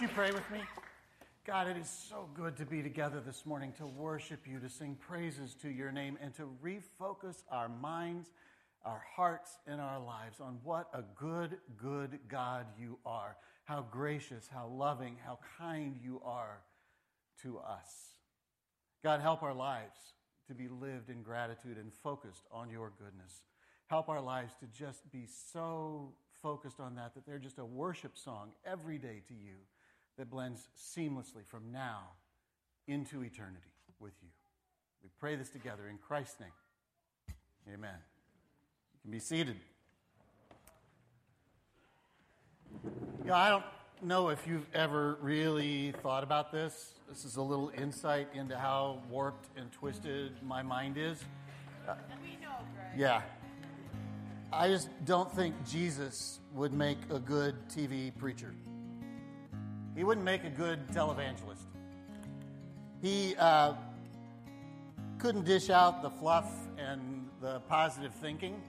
Would you pray with me? God, it is so good to be together this morning to worship you, to sing praises to your name, and to refocus our minds, our hearts, and our lives on what a good, good God you are. How gracious, how loving, how kind you are to us. God, help our lives to be lived in gratitude and focused on your goodness. Help our lives to just be so focused on that that they're just a worship song every day to you that blends seamlessly from now into eternity with you. We pray this together in Christ's name. Amen. You can be seated. You know, I don't know if you've ever really thought about this. This is a little insight into how warped and twisted my mind is. Uh, we know, Greg. Yeah. I just don't think Jesus would make a good TV preacher. He wouldn't make a good televangelist. He uh, couldn't dish out the fluff and the positive thinking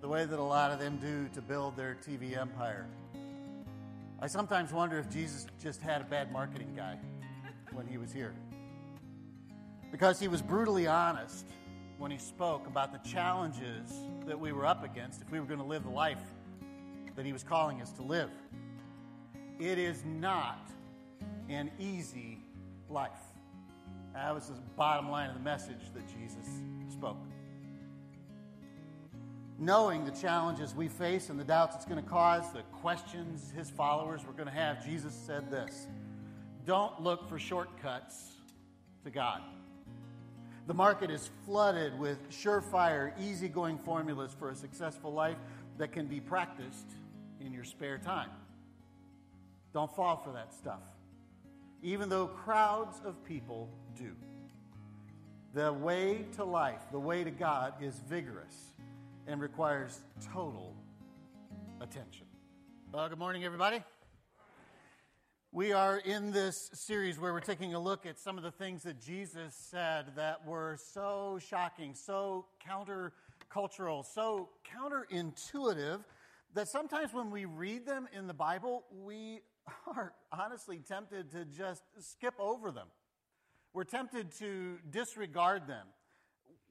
the way that a lot of them do to build their TV empire. I sometimes wonder if Jesus just had a bad marketing guy when he was here. Because he was brutally honest when he spoke about the challenges that we were up against if we were going to live the life that he was calling us to live. It is not an easy life. That was the bottom line of the message that Jesus spoke knowing the challenges we face and the doubts it's going to cause, the questions his followers were going to have, Jesus said this Don't look for shortcuts to God. The market is flooded with surefire, easygoing formulas for a successful life that can be practiced in your spare time. Don't fall for that stuff, even though crowds of people do. The way to life, the way to God, is vigorous and requires total attention. Well, good morning, everybody. We are in this series where we're taking a look at some of the things that Jesus said that were so shocking, so countercultural, so counterintuitive that sometimes when we read them in the Bible, we are honestly tempted to just skip over them. We're tempted to disregard them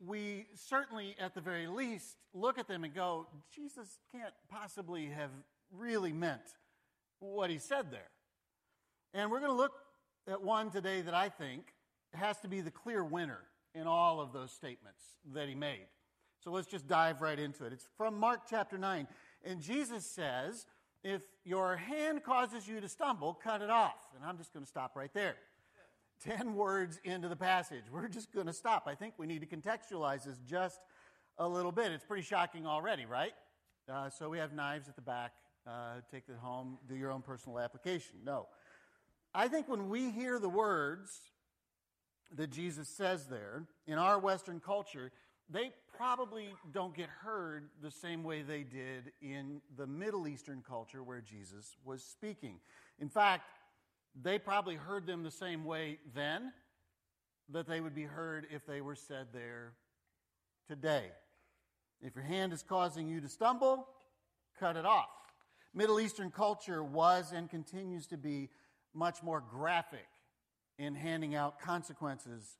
we certainly, at the very least, look at them and go, Jesus can't possibly have really meant what he said there. And we're going to look at one today that I think has to be the clear winner in all of those statements that he made. So let's just dive right into it. It's from Mark chapter 9. And Jesus says, If your hand causes you to stumble, cut it off. And I'm just going to stop right there. 10 words into the passage. We're just going to stop. I think we need to contextualize this just a little bit. It's pretty shocking already, right? Uh, so we have knives at the back. Uh, take it home, do your own personal application. No. I think when we hear the words that Jesus says there in our Western culture, they probably don't get heard the same way they did in the Middle Eastern culture where Jesus was speaking. In fact, they probably heard them the same way then that they would be heard if they were said there today. If your hand is causing you to stumble, cut it off. Middle Eastern culture was and continues to be much more graphic in handing out consequences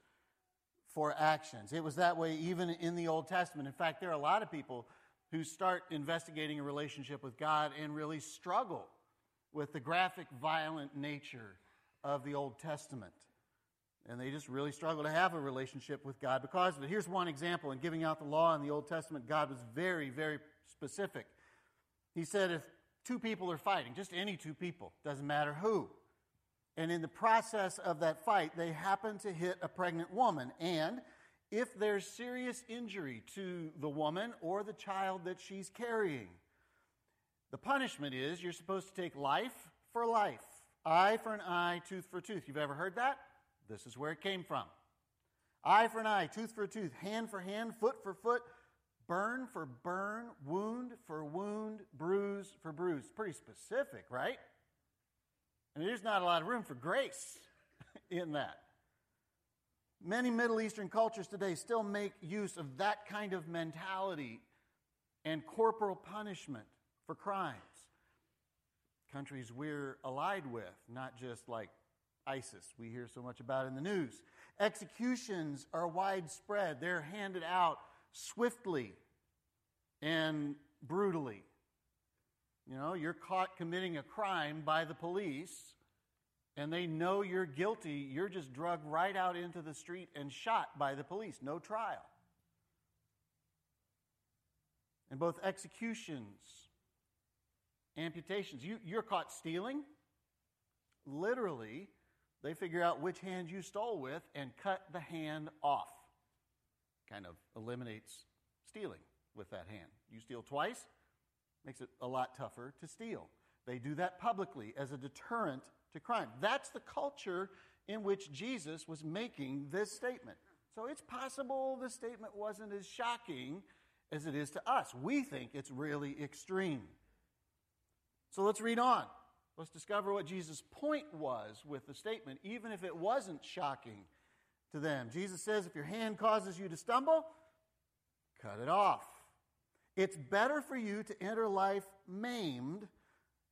for actions. It was that way even in the Old Testament. In fact, there are a lot of people who start investigating a relationship with God and really struggle with the graphic, violent nature of the Old Testament. And they just really struggle to have a relationship with God because of it. Here's one example in giving out the law in the Old Testament, God was very, very specific. He said if two people are fighting, just any two people, doesn't matter who, and in the process of that fight, they happen to hit a pregnant woman, and if there's serious injury to the woman or the child that she's carrying, the punishment is you're supposed to take life for life, eye for an eye, tooth for tooth. You've ever heard that? This is where it came from. Eye for an eye, tooth for a tooth, hand for hand, foot for foot, burn for burn, wound for wound, bruise for bruise. Pretty specific, right? And there's not a lot of room for grace in that. Many Middle Eastern cultures today still make use of that kind of mentality and corporal punishment for crimes. countries we're allied with, not just like ISIS, we hear so much about in the news. Executions are widespread, they're handed out swiftly and brutally. You know, you're caught committing a crime by the police and they know you're guilty, you're just drugged right out into the street and shot by the police. No trial. And both executions, amputations, you, you're caught stealing. Literally, they figure out which hand you stole with and cut the hand off. Kind of eliminates stealing with that hand. You steal twice, makes it a lot tougher to steal. They do that publicly as a deterrent to crime. That's the culture in which Jesus was making this statement. So it's possible the statement wasn't as shocking as it is to us. We think it's really extreme. So let's read on. Let's discover what Jesus' point was with the statement, even if it wasn't shocking to them. Jesus says, If your hand causes you to stumble, cut it off. It's better for you to enter life maimed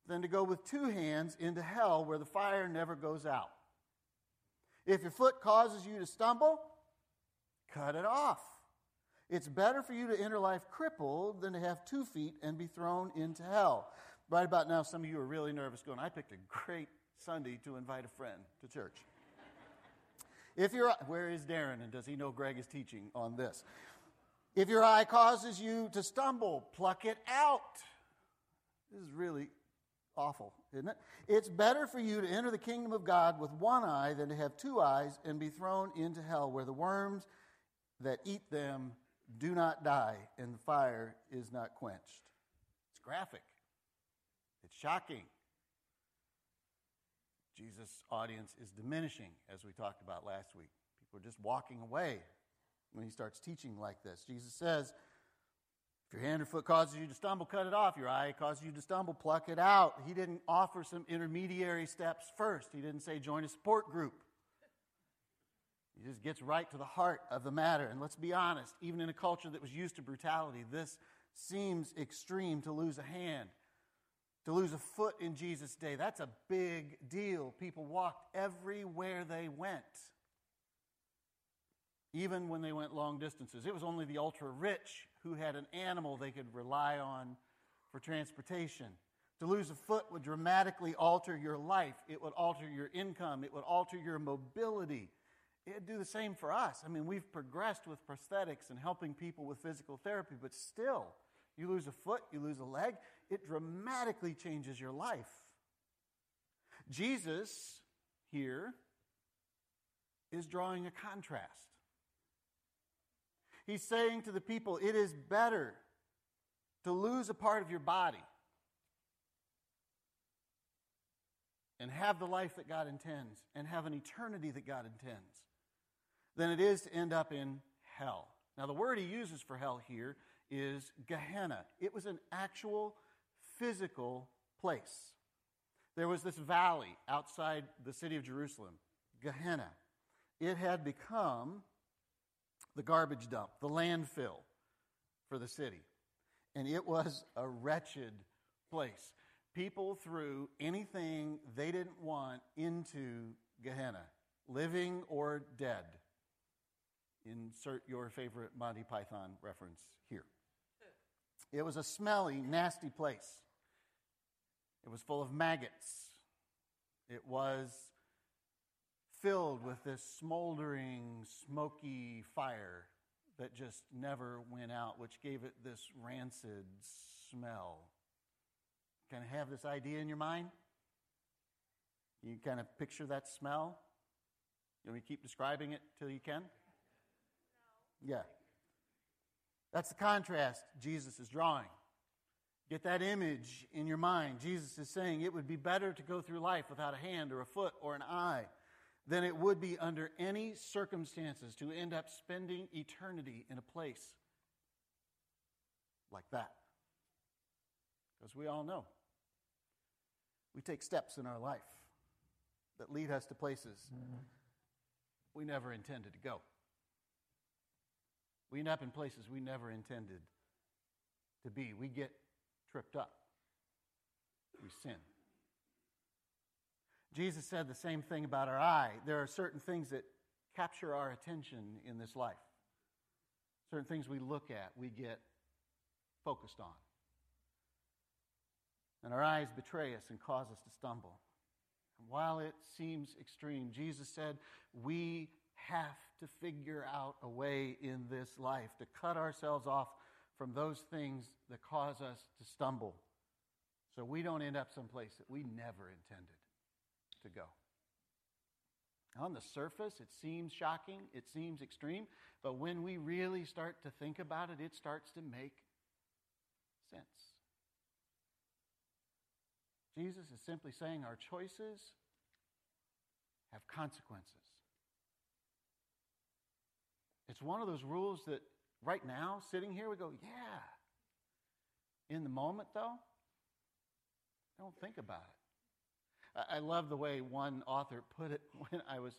than to go with two hands into hell where the fire never goes out. If your foot causes you to stumble, cut it off. It's better for you to enter life crippled than to have two feet and be thrown into hell. Right about now, some of you are really nervous going, I picked a great Sunday to invite a friend to church. if you're, where is Darren and does he know Greg is teaching on this? If your eye causes you to stumble, pluck it out. This is really awful, isn't it? It's better for you to enter the kingdom of God with one eye than to have two eyes and be thrown into hell where the worms that eat them do not die and the fire is not quenched. It's graphic. It's shocking. Jesus' audience is diminishing, as we talked about last week. People are just walking away when he starts teaching like this. Jesus says, if your hand or foot causes you to stumble, cut it off. Your eye causes you to stumble, pluck it out. He didn't offer some intermediary steps first. He didn't say join a support group. He just gets right to the heart of the matter. And let's be honest, even in a culture that was used to brutality, this seems extreme to lose a hand. To lose a foot in Jesus' day, that's a big deal. People walked everywhere they went, even when they went long distances. It was only the ultra rich who had an animal they could rely on for transportation. To lose a foot would dramatically alter your life, it would alter your income, it would alter your mobility. It'd do the same for us. I mean, we've progressed with prosthetics and helping people with physical therapy, but still, you lose a foot, you lose a leg, it dramatically changes your life. Jesus here is drawing a contrast. He's saying to the people, it is better to lose a part of your body and have the life that God intends and have an eternity that God intends than it is to end up in hell. Now, the word he uses for hell here is Gehenna. It was an actual physical place. There was this valley outside the city of Jerusalem, Gehenna. It had become the garbage dump, the landfill for the city. And it was a wretched place. People threw anything they didn't want into Gehenna, living or dead. Insert your favorite Monty Python reference here. It was a smelly, nasty place. It was full of maggots. It was filled with this smoldering, smoky fire that just never went out, which gave it this rancid smell. Kind of have this idea in your mind? You kind of picture that smell? You want me to keep describing it till you can? Yeah. That's the contrast Jesus is drawing. Get that image in your mind. Jesus is saying it would be better to go through life without a hand or a foot or an eye than it would be under any circumstances to end up spending eternity in a place like that. Because we all know we take steps in our life that lead us to places we never intended to go. We end up in places we never intended to be. We get tripped up. We sin. Jesus said the same thing about our eye. There are certain things that capture our attention in this life, certain things we look at, we get focused on. And our eyes betray us and cause us to stumble. And while it seems extreme, Jesus said we have to figure out a way in this life to cut ourselves off from those things that cause us to stumble so we don't end up someplace that we never intended to go. On the surface, it seems shocking, it seems extreme, but when we really start to think about it, it starts to make sense. Jesus is simply saying our choices have consequences. It's one of those rules that right now, sitting here, we go, yeah. In the moment, though, don't think about it. I love the way one author put it when I was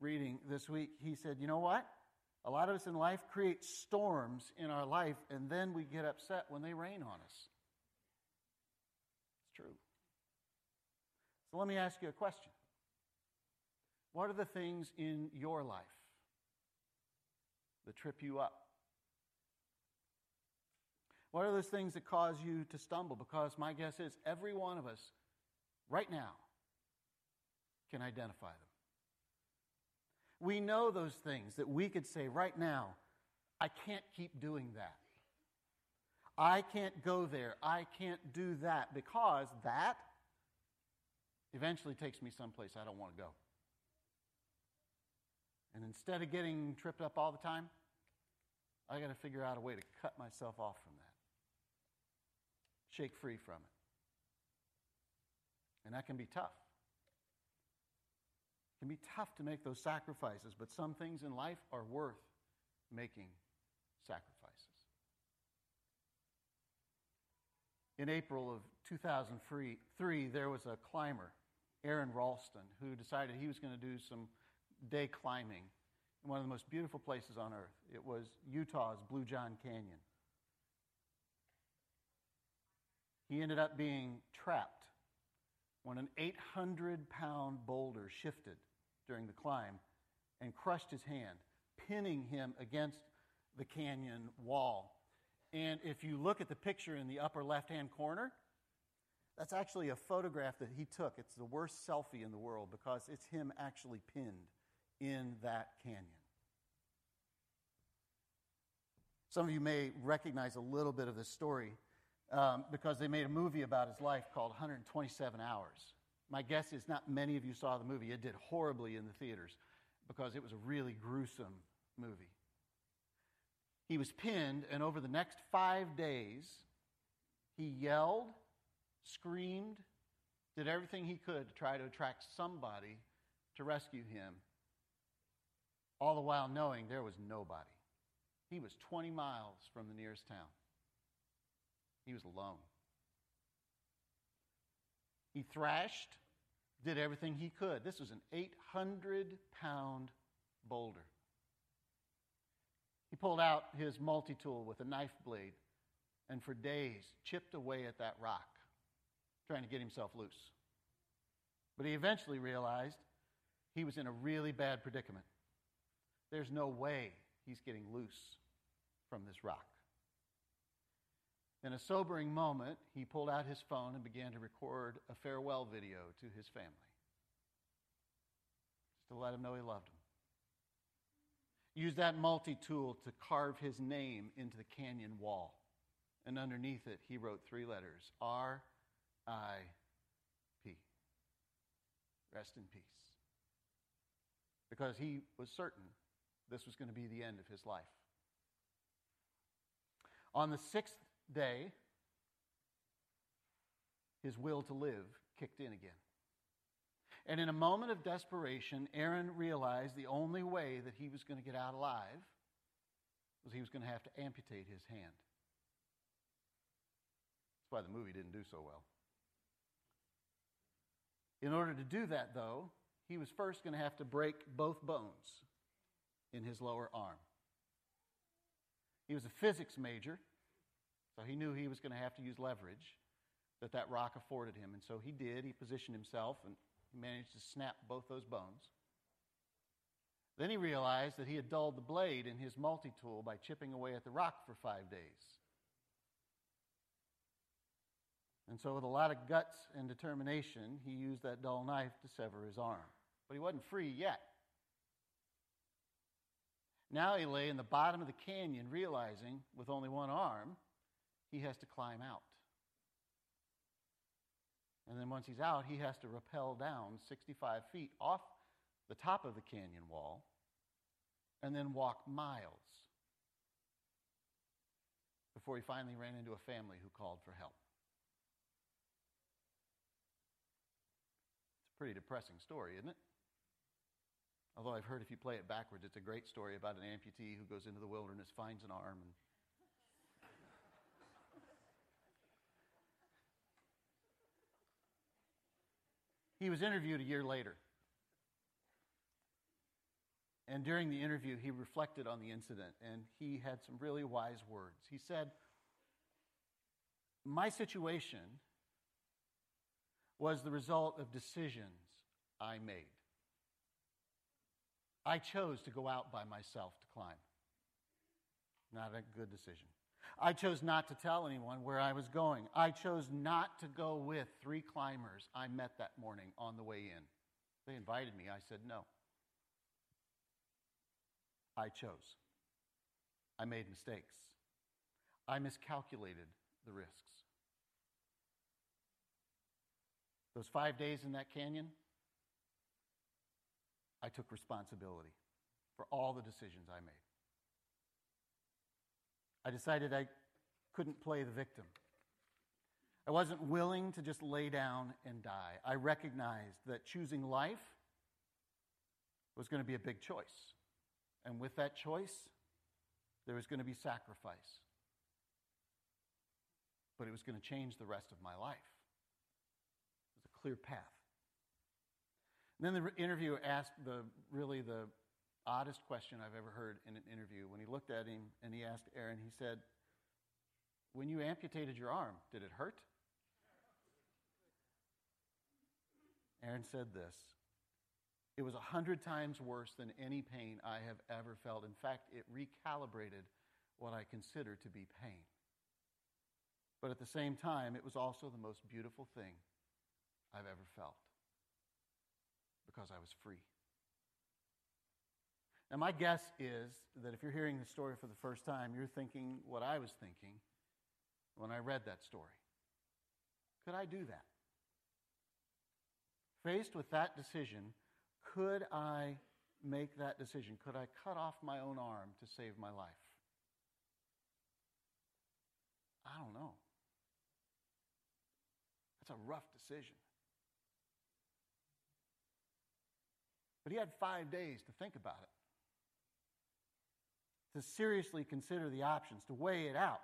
reading this week. He said, You know what? A lot of us in life create storms in our life, and then we get upset when they rain on us. It's true. So let me ask you a question What are the things in your life that trip you up? What are those things that cause you to stumble? Because my guess is every one of us right now can identify them. We know those things that we could say right now, I can't keep doing that. I can't go there. I can't do that because that eventually takes me someplace I don't want to go. And instead of getting tripped up all the time, I got to figure out a way to cut myself off from that shake free from it. And that can be tough. It can be tough to make those sacrifices, but some things in life are worth making sacrifices. In April of 2003, there was a climber, Aron Ralston, who decided he was going to do some day climbing in one of the most beautiful places on earth. It was Utah's Blue John Canyon. He ended up being trapped when an 800 pound boulder shifted during the climb and crushed his hand, pinning him against the canyon wall. And if you look at the picture in the upper left hand corner, that's actually a photograph that he took. It's the worst selfie in the world because it's him actually pinned in that canyon. Some of you may recognize a little bit of this story um, because they made a movie about his life called 127 Hours. My guess is not many of you saw the movie. It did horribly in the theaters because it was a really gruesome movie. He was pinned, and over the next five days, he yelled, screamed, did everything he could to try to attract somebody to rescue him, all the while knowing there was nobody. He was 20 miles from the nearest town. He was alone. He thrashed, did everything he could. This was an 800 pound boulder. He pulled out his multi tool with a knife blade and for days chipped away at that rock, trying to get himself loose. But he eventually realized he was in a really bad predicament. There's no way he's getting loose from this rock. In a sobering moment, he pulled out his phone and began to record a farewell video to his family, just to let him know he loved them. Used that multi tool to carve his name into the canyon wall. And underneath it, he wrote three letters R I P. Rest in peace. Because he was certain this was going to be the end of his life. On the sixth day, his will to live kicked in again. And in a moment of desperation, Aron realized the only way that he was going to get out alive was he was going to have to amputate his hand. That's why the movie didn't do so well. In order to do that, though, he was first going to have to break both bones in his lower arm. He was a physics major, so he knew he was going to have to use leverage that that rock afforded him. And so he did. He positioned himself and He managed to snap both those bones. Then he realized that he had dulled the blade in his multi tool by chipping away at the rock for five days. And so, with a lot of guts and determination, he used that dull knife to sever his arm. But he wasn't free yet. Now he lay in the bottom of the canyon, realizing with only one arm, he has to climb out. And then once he's out, he has to rappel down 65 feet off the top of the canyon wall and then walk miles before he finally ran into a family who called for help. It's a pretty depressing story, isn't it? Although I've heard if you play it backwards, it's a great story about an amputee who goes into the wilderness, finds an arm, and he was interviewed a year later. And during the interview, he reflected on the incident and he had some really wise words. He said, My situation was the result of decisions I made. I chose to go out by myself to climb. Not a good decision. I chose not to tell anyone where I was going. I chose not to go with three climbers I met that morning on the way in. They invited me. I said no. I chose. I made mistakes. I miscalculated the risks. Those five days in that canyon, I took responsibility for all the decisions I made. I decided I couldn't play the victim. I wasn't willing to just lay down and die. I recognized that choosing life was going to be a big choice. And with that choice, there was going to be sacrifice. But it was going to change the rest of my life. It was a clear path. And then the interviewer asked the really the oddest question I've ever heard in an interview. When he looked at him and he asked Aron, he said, When you amputated your arm, did it hurt? Aron said this It was a hundred times worse than any pain I have ever felt. In fact, it recalibrated what I consider to be pain. But at the same time, it was also the most beautiful thing I've ever felt because I was free. Now, my guess is that if you're hearing the story for the first time, you're thinking what I was thinking when I read that story. Could I do that? Faced with that decision, could I make that decision? Could I cut off my own arm to save my life? I don't know. That's a rough decision. But he had five days to think about it, to seriously consider the options, to weigh it out.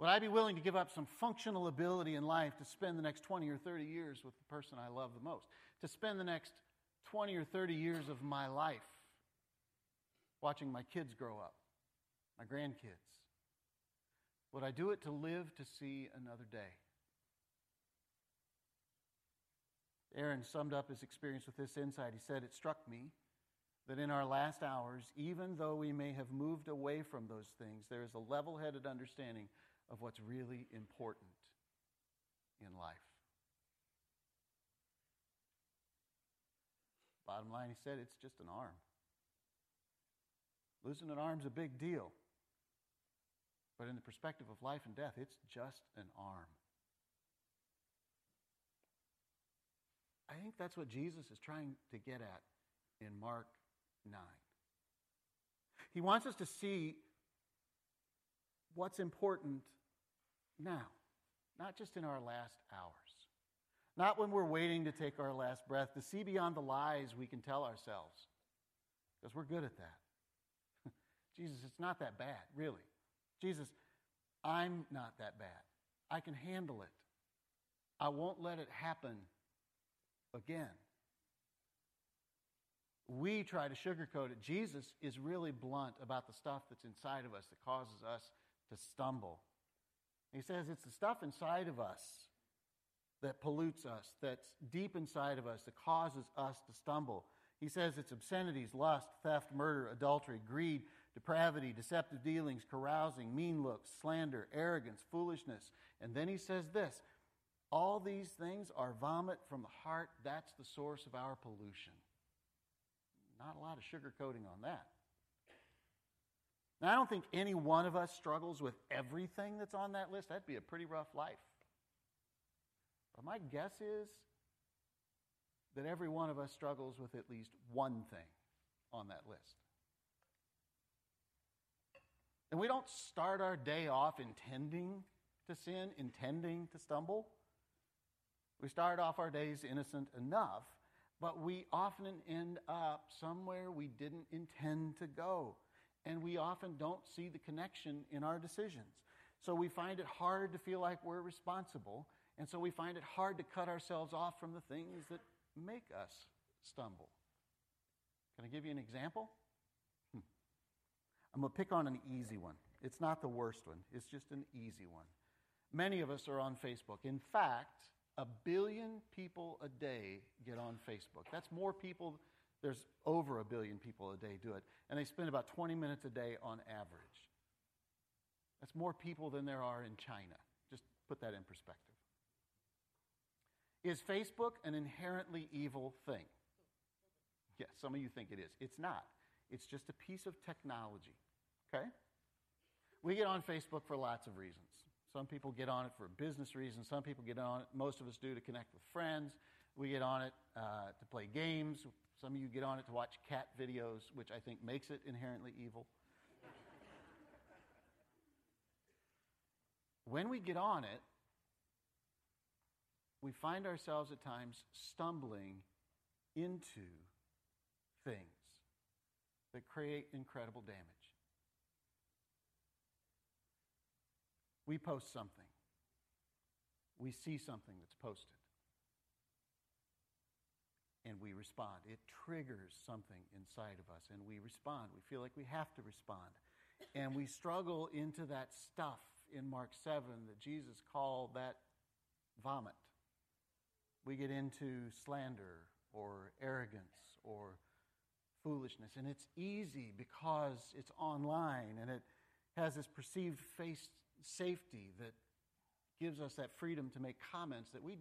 Would I be willing to give up some functional ability in life to spend the next 20 or 30 years with the person I love the most? To spend the next 20 or 30 years of my life watching my kids grow up, my grandkids? Would I do it to live to see another day? Aron summed up his experience with this insight. He said, It struck me that in our last hours, even though we may have moved away from those things, there is a level headed understanding of what's really important in life. Bottom line, he said, it's just an arm. Losing an arm's a big deal. But in the perspective of life and death, it's just an arm. I think that's what Jesus is trying to get at in Mark 9. He wants us to see what's important now, not just in our last hours, not when we're waiting to take our last breath, to see beyond the lies we can tell ourselves, because we're good at that. Jesus, it's not that bad, really. Jesus, I'm not that bad. I can handle it. I won't let it happen again. We try to sugarcoat it. Jesus is really blunt about the stuff that's inside of us that causes us to stumble. He says it's the stuff inside of us that pollutes us, that's deep inside of us, that causes us to stumble. He says it's obscenities, lust, theft, murder, adultery, greed, depravity, deceptive dealings, carousing, mean looks, slander, arrogance, foolishness. And then he says this all these things are vomit from the heart. That's the source of our pollution. Not a lot of sugarcoating on that. Now, I don't think any one of us struggles with everything that's on that list. That'd be a pretty rough life. But my guess is that every one of us struggles with at least one thing on that list. And we don't start our day off intending to sin, intending to stumble. We start off our days innocent enough, but we often end up somewhere we didn't intend to go. And we often don't see the connection in our decisions. So we find it hard to feel like we're responsible. And so we find it hard to cut ourselves off from the things that make us stumble. Can I give you an example? Hmm. I'm going to pick on an easy one. It's not the worst one, it's just an easy one. Many of us are on Facebook. In fact, a billion people a day get on Facebook. That's more people, there's over a billion people a day do it. And they spend about 20 minutes a day on average. That's more people than there are in China. Just put that in perspective. Is Facebook an inherently evil thing? Yes, some of you think it is. It's not. It's just a piece of technology. Okay? We get on Facebook for lots of reasons. Some people get on it for business reasons. Some people get on it, most of us do, to connect with friends. We get on it uh, to play games. Some of you get on it to watch cat videos, which I think makes it inherently evil. when we get on it, we find ourselves at times stumbling into things that create incredible damage. We post something, we see something that's posted, and we respond. It triggers something inside of us, and we respond. We feel like we have to respond. And we struggle into that stuff in Mark 7 that Jesus called that vomit. We get into slander or arrogance or foolishness. And it's easy because it's online and it has this perceived face safety that gives us that freedom to make comments that we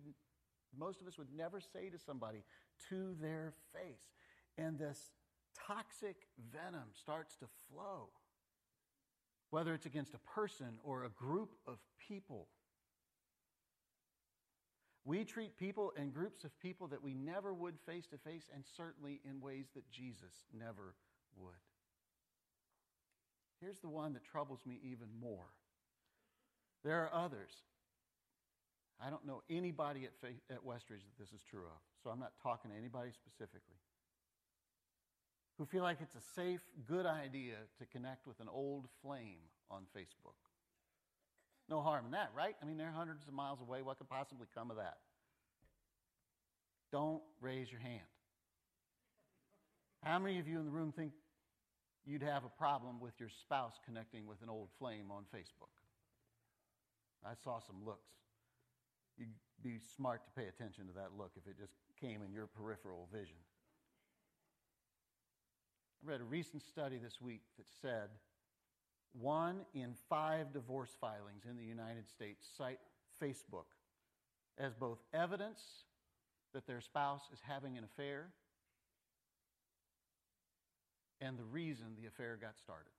most of us would never say to somebody to their face. And this toxic venom starts to flow, whether it's against a person or a group of people. We treat people and groups of people that we never would face to face, and certainly in ways that Jesus never would. Here's the one that troubles me even more there are others. I don't know anybody at, at Westridge that this is true of, so I'm not talking to anybody specifically. Who feel like it's a safe, good idea to connect with an old flame on Facebook. No harm in that, right? I mean, they're hundreds of miles away. What could possibly come of that? Don't raise your hand. How many of you in the room think you'd have a problem with your spouse connecting with an old flame on Facebook? I saw some looks. You'd be smart to pay attention to that look if it just came in your peripheral vision. I read a recent study this week that said one in five divorce filings in the United States cite Facebook as both evidence that their spouse is having an affair and the reason the affair got started.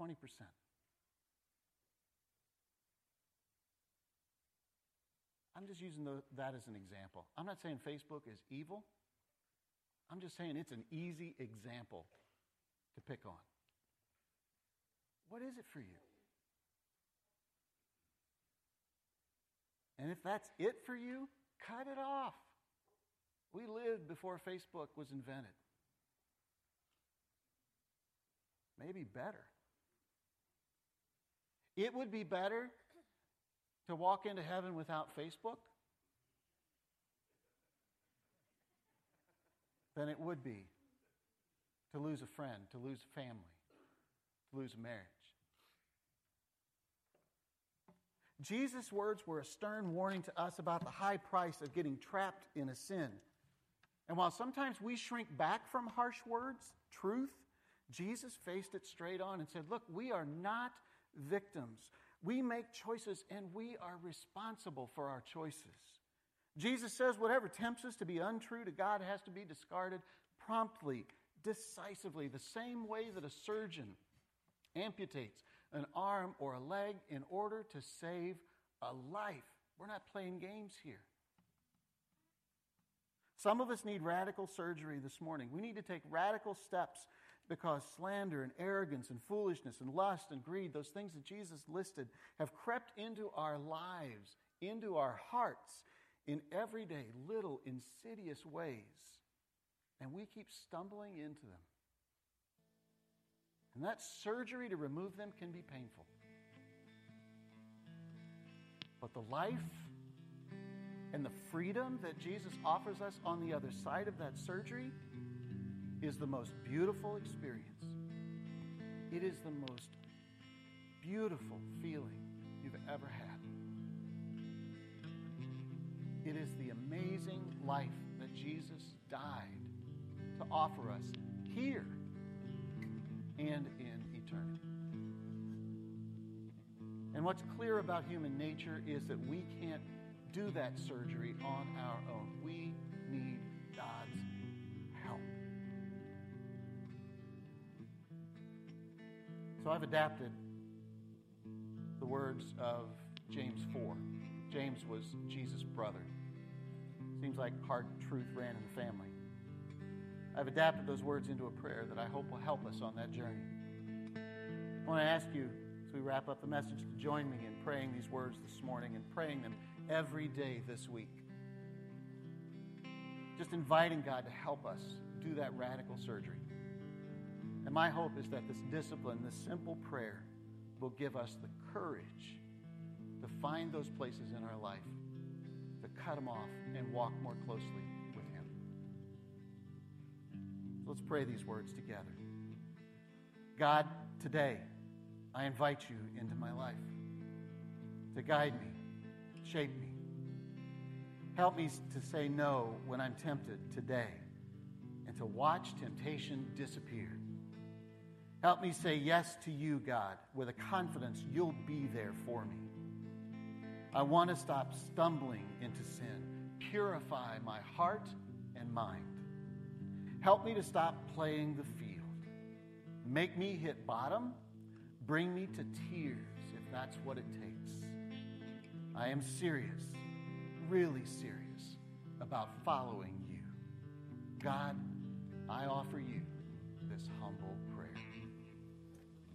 20%. I'm just using the, that as an example. I'm not saying Facebook is evil. I'm just saying it's an easy example to pick on. What is it for you? And if that's it for you, cut it off. We lived before Facebook was invented. Maybe better. It would be better to walk into heaven without Facebook than it would be to lose a friend, to lose a family, to lose a marriage. Jesus' words were a stern warning to us about the high price of getting trapped in a sin. And while sometimes we shrink back from harsh words, truth, Jesus faced it straight on and said, Look, we are not victims. We make choices and we are responsible for our choices. Jesus says whatever tempts us to be untrue to God has to be discarded promptly, decisively, the same way that a surgeon amputates an arm or a leg in order to save a life. We're not playing games here. Some of us need radical surgery this morning. We need to take radical steps because slander and arrogance and foolishness and lust and greed, those things that Jesus listed, have crept into our lives, into our hearts in everyday, little, insidious ways. And we keep stumbling into them. And that surgery to remove them can be painful. But the life and the freedom that Jesus offers us on the other side of that surgery is the most beautiful experience. It is the most beautiful feeling you've ever had. It is the amazing life that Jesus died to offer us here and in eternity. And what's clear about human nature is that we can't do that surgery on our own. We So I've adapted the words of James 4. James was Jesus' brother. Seems like hard truth ran in the family. I've adapted those words into a prayer that I hope will help us on that journey. I want to ask you, as we wrap up the message, to join me in praying these words this morning and praying them every day this week. Just inviting God to help us do that radical surgery. And my hope is that this discipline, this simple prayer, will give us the courage to find those places in our life, to cut them off, and walk more closely with Him. So let's pray these words together. God, today, I invite you into my life to guide me, shape me. Help me to say no when I'm tempted today and to watch temptation disappear. Help me say yes to you, God, with a confidence you'll be there for me. I want to stop stumbling into sin. Purify my heart and mind. Help me to stop playing the field. Make me hit bottom. Bring me to tears if that's what it takes. I am serious, really serious about following you. God, I offer you this humble.